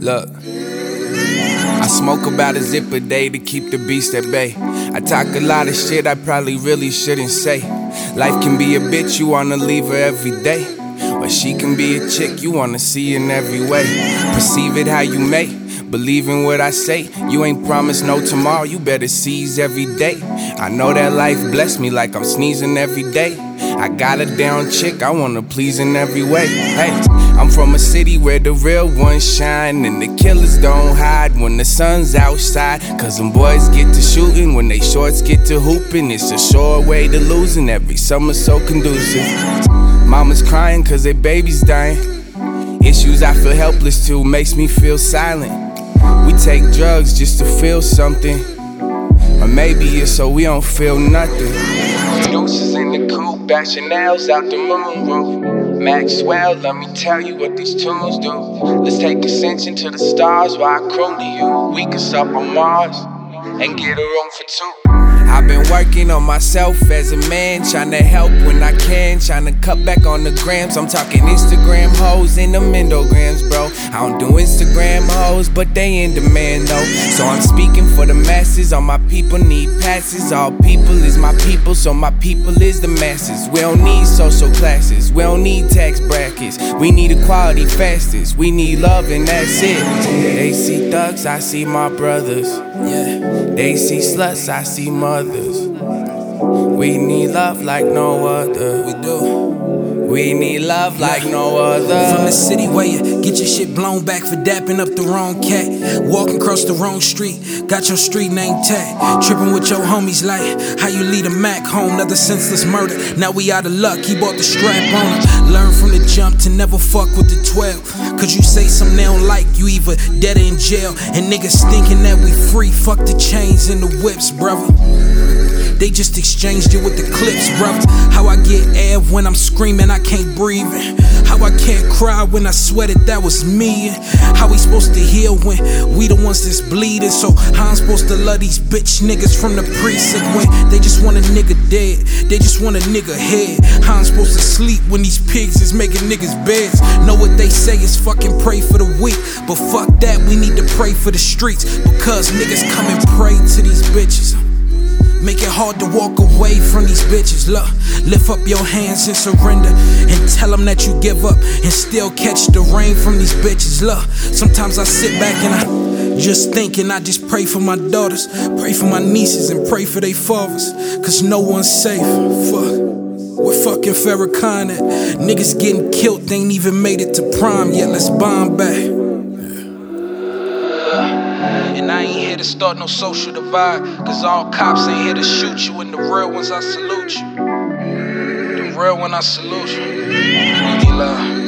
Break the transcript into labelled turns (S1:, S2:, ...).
S1: Look. I smoke about a zip a day to keep the beast at bay. I talk a lot of shit I probably really shouldn't say. Life can be a bitch, you wanna leave her every day. Or she can be a chick you wanna see in every way. Perceive it how you may. Believe in what I say. You ain't promised no tomorrow, you better seize every day. I know that life blessed me like I'm sneezing every day. I got a down chick, I wanna please in every way. Hey, I'm from a city where the real ones shine and the killers don't hide when the sun's outside. Cause them boys get to shooting when they shorts get to hooping. It's a sure way to losing every summer so conducive. Mama's crying cause their baby's dying. Issues I feel helpless to makes me feel silent. We take drugs just to feel something. Or maybe it's so we don't feel nothing. Deuces in the coupe, back Chanel's out the moon roof. Maxwell, let me tell you what these tunes do. Let's take ascension to the stars while I croon to you. We can stop on Mars and get a room for two. I've been working on myself as a man, trying to help when I can, trying to cut back on the grams. I'm talking Instagram hoes and the Mendograms, bro. I don't do Instagram hoes, but they in demand though. So I'm speaking for the masses. All my people need passes. All people is my people, so my people is the masses. We don't need social classes, we don't need tax brackets. We need equality fastest. We need love, and that's it. They see thugs, I see my brothers. Yeah, they see sluts, I see mothers. We need love like no other.
S2: We do.
S1: We need love like no other.
S2: From the city where you shit blown back for dapping up the wrong cat. Walking across the wrong street, got your street name tag. Tripping with your homies like how you lead a Mac home, another senseless murder. Now we out of luck, he bought the strap on. Learn from the jump to never fuck with the 12. Cause you say something they don't like, you either dead in jail. And niggas thinking that we free, fuck the chains and the whips, brother. They just exchanged it with the clips, bruv. Get air when I'm screaming, I can't breathe. How I can't cry when I sweated that was me. How we supposed to heal when we the ones that's bleeding. So how I'm supposed to love these bitch niggas from the precinct when they just want a nigga dead. They just want a nigga head. How I'm supposed to sleep when these pigs is making niggas beds. Know what they say is fucking pray for the weak. But fuck that, we need to pray for the streets. Because niggas come and pray to these bitches. Make it hard to walk away from these bitches. Look, lift up your hands and surrender. And tell them that you give up and still catch the rain from these bitches. Look, sometimes I sit back and I just think and I just pray for my daughters, pray for my nieces, and pray for their fathers. Cause no one's safe. Fuck. We're fucking Farrakhan at. Niggas getting killed, they ain't even made it to prime yet. Let's bomb back. And I ain't here to start no social divide. Cause all cops ain't here to shoot you. And the real ones, I salute you. The real one, I salute you. Need love.